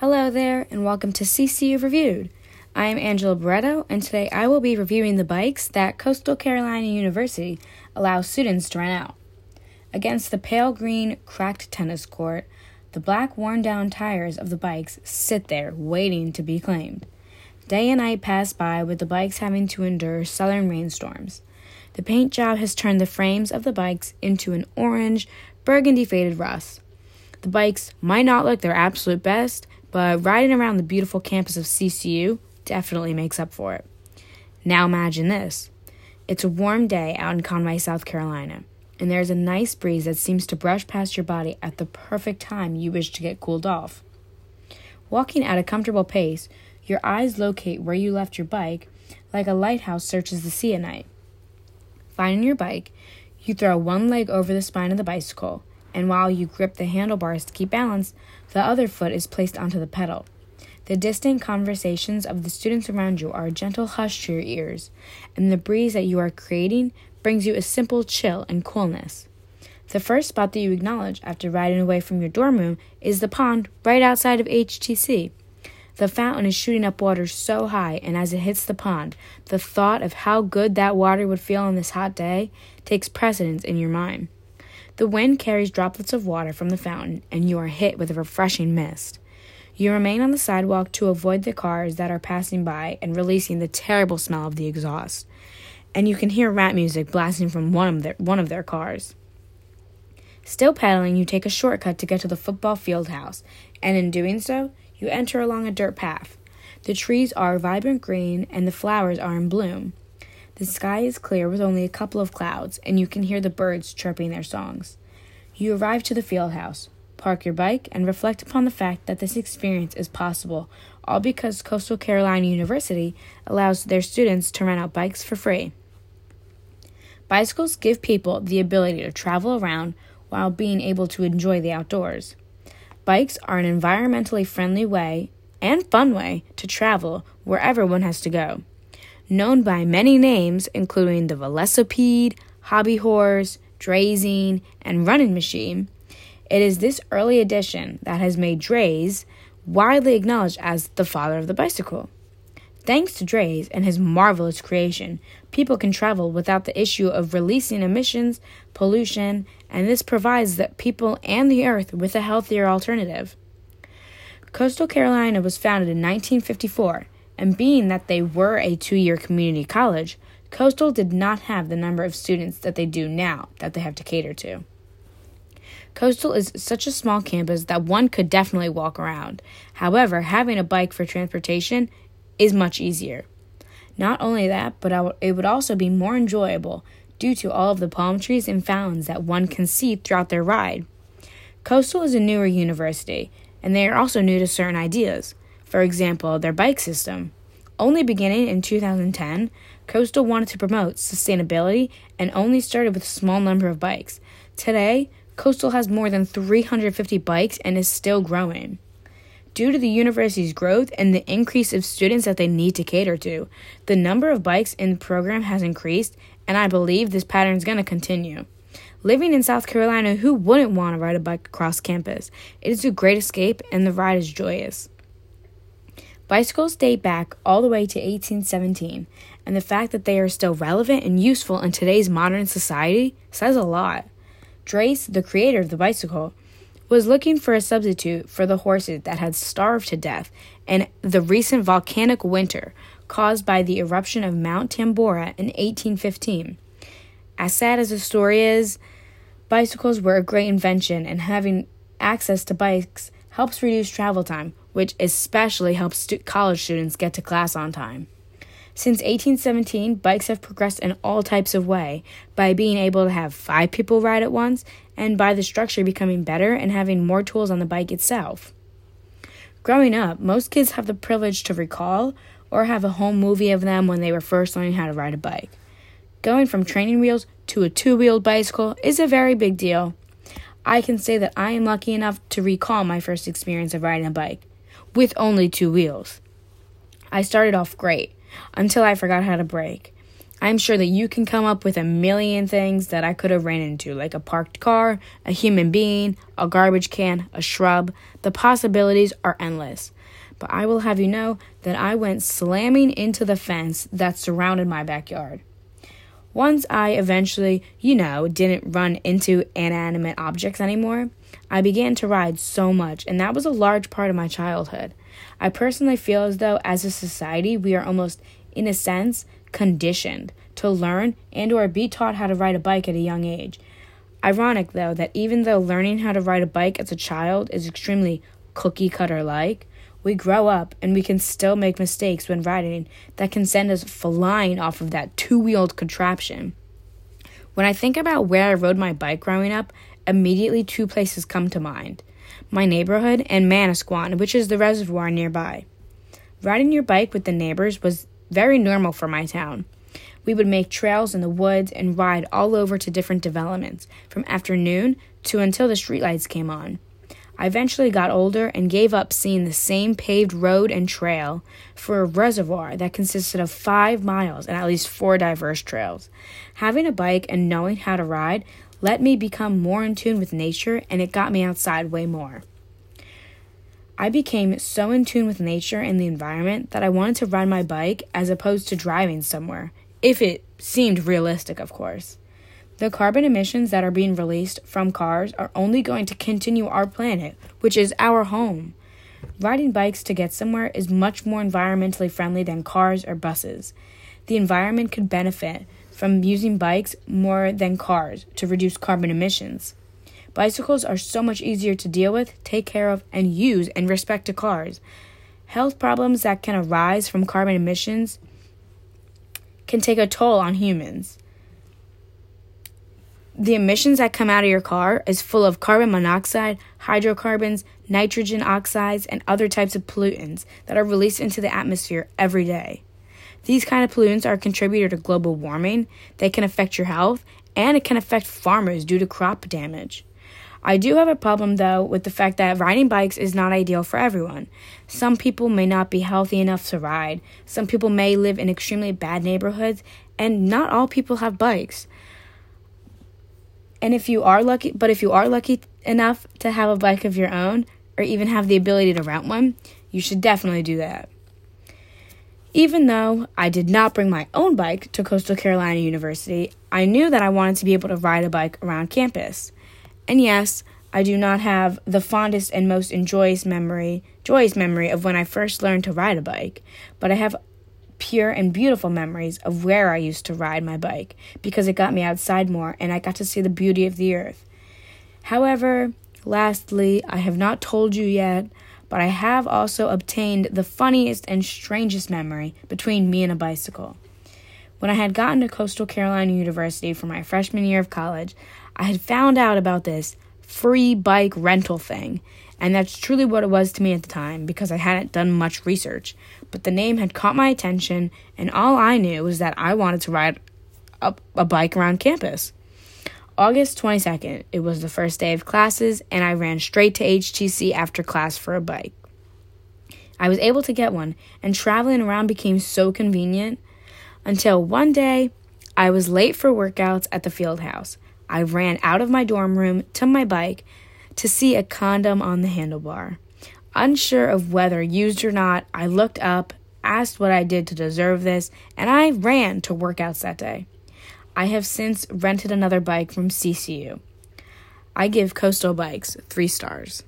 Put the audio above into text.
Hello there, and welcome to CCU Reviewed. I am Angela Barretto, and today I will be reviewing the bikes that Coastal Carolina University allows students to rent out. Against the pale green, cracked tennis court, the black, worn down tires of the bikes sit there waiting to be claimed. Day and night pass by with the bikes having to endure southern rainstorms. The paint job has turned the frames of the bikes into an orange, burgundy faded rust. The bikes might not look their absolute best, but riding around the beautiful campus of CCU definitely makes up for it. Now imagine this it's a warm day out in Conway, South Carolina, and there's a nice breeze that seems to brush past your body at the perfect time you wish to get cooled off. Walking at a comfortable pace, your eyes locate where you left your bike like a lighthouse searches the sea at night. Finding your bike, you throw one leg over the spine of the bicycle and while you grip the handlebars to keep balance, the other foot is placed onto the pedal. The distant conversations of the students around you are a gentle hush to your ears, and the breeze that you are creating brings you a simple chill and coolness. The first spot that you acknowledge after riding away from your dorm room is the pond right outside of HTC. The fountain is shooting up water so high, and as it hits the pond, the thought of how good that water would feel on this hot day takes precedence in your mind. The wind carries droplets of water from the fountain, and you are hit with a refreshing mist. You remain on the sidewalk to avoid the cars that are passing by and releasing the terrible smell of the exhaust. And you can hear rap music blasting from one of their, one of their cars. Still pedaling, you take a shortcut to get to the football field house, and in doing so, you enter along a dirt path. The trees are vibrant green and the flowers are in bloom. The sky is clear with only a couple of clouds, and you can hear the birds chirping their songs. You arrive to the field house, park your bike, and reflect upon the fact that this experience is possible, all because Coastal Carolina University allows their students to rent out bikes for free. Bicycles give people the ability to travel around while being able to enjoy the outdoors. Bikes are an environmentally friendly way and fun way to travel wherever one has to go known by many names, including the Velocipede, Hobby Horse, Draisine, and Running Machine. It is this early edition that has made Drais widely acknowledged as the father of the bicycle. Thanks to Drais and his marvelous creation, people can travel without the issue of releasing emissions, pollution, and this provides the people and the earth with a healthier alternative. Coastal Carolina was founded in 1954 and being that they were a two year community college, Coastal did not have the number of students that they do now that they have to cater to. Coastal is such a small campus that one could definitely walk around. However, having a bike for transportation is much easier. Not only that, but it would also be more enjoyable due to all of the palm trees and fountains that one can see throughout their ride. Coastal is a newer university, and they are also new to certain ideas. For example, their bike system. Only beginning in 2010, Coastal wanted to promote sustainability and only started with a small number of bikes. Today, Coastal has more than 350 bikes and is still growing. Due to the university's growth and the increase of students that they need to cater to, the number of bikes in the program has increased, and I believe this pattern is going to continue. Living in South Carolina, who wouldn't want to ride a bike across campus? It is a great escape, and the ride is joyous. Bicycles date back all the way to 1817, and the fact that they are still relevant and useful in today's modern society says a lot. Drais, the creator of the bicycle, was looking for a substitute for the horses that had starved to death in the recent volcanic winter caused by the eruption of Mount Tambora in 1815. As sad as the story is, bicycles were a great invention, and having access to bikes helps reduce travel time, which especially helps stu- college students get to class on time. Since 1817, bikes have progressed in all types of way by being able to have five people ride at once and by the structure becoming better and having more tools on the bike itself. Growing up, most kids have the privilege to recall or have a home movie of them when they were first learning how to ride a bike. Going from training wheels to a two wheeled bicycle is a very big deal. I can say that I am lucky enough to recall my first experience of riding a bike with only two wheels. I started off great until I forgot how to brake. I'm sure that you can come up with a million things that I could have ran into, like a parked car, a human being, a garbage can, a shrub. The possibilities are endless. But I will have you know that I went slamming into the fence that surrounded my backyard. Once I eventually, you know, didn't run into inanimate objects anymore, I began to ride so much, and that was a large part of my childhood. I personally feel as though, as a society, we are almost, in a sense, conditioned to learn and or be taught how to ride a bike at a young age. Ironic though that even though learning how to ride a bike as a child is extremely cookie cutter like, we grow up and we can still make mistakes when riding that can send us flying off of that two-wheeled contraption. When I think about where I rode my bike growing up, immediately two places come to mind. My neighborhood and Manasquan, which is the reservoir nearby. Riding your bike with the neighbors was very normal for my town. We would make trails in the woods and ride all over to different developments, from afternoon to until the streetlights came on. I eventually got older and gave up seeing the same paved road and trail for a reservoir that consisted of five miles and at least four diverse trails. Having a bike and knowing how to ride let me become more in tune with nature and it got me outside way more. I became so in tune with nature and the environment that I wanted to ride my bike as opposed to driving somewhere, if it seemed realistic, of course. The carbon emissions that are being released from cars are only going to continue our planet, which is our home. Riding bikes to get somewhere is much more environmentally friendly than cars or buses. The environment could benefit from using bikes more than cars to reduce carbon emissions. Bicycles are so much easier to deal with, take care of, and use in respect to cars. Health problems that can arise from carbon emissions can take a toll on humans. The emissions that come out of your car is full of carbon monoxide, hydrocarbons, nitrogen oxides, and other types of pollutants that are released into the atmosphere every day. These kind of pollutants are a contributor to global warming. They can affect your health and it can affect farmers due to crop damage. I do have a problem though with the fact that riding bikes is not ideal for everyone. Some people may not be healthy enough to ride, some people may live in extremely bad neighborhoods, and not all people have bikes. And if you are lucky, but if you are lucky enough to have a bike of your own, or even have the ability to rent one, you should definitely do that. Even though I did not bring my own bike to Coastal Carolina University, I knew that I wanted to be able to ride a bike around campus. And yes, I do not have the fondest and most joyous memory, joyous memory of when I first learned to ride a bike, but I have pure and beautiful memories of where I used to ride my bike because it got me outside more and I got to see the beauty of the earth. However, lastly, I have not told you yet, but I have also obtained the funniest and strangest memory between me and a bicycle. When I had gotten to Coastal Carolina University for my freshman year of college, I had found out about this free bike rental thing, and that's truly what it was to me at the time because I hadn't done much research. But the name had caught my attention, and all I knew was that I wanted to ride a, a bike around campus. August 22nd, it was the first day of classes, and I ran straight to HTC after class for a bike. I was able to get one, and traveling around became so convenient until one day I was late for workouts at the field house. I ran out of my dorm room to my bike to see a condom on the handlebar. Unsure of whether used or not, I looked up, asked what I did to deserve this, and I ran to workouts that day. I have since rented another bike from CCU. I give Coastal Bikes three stars.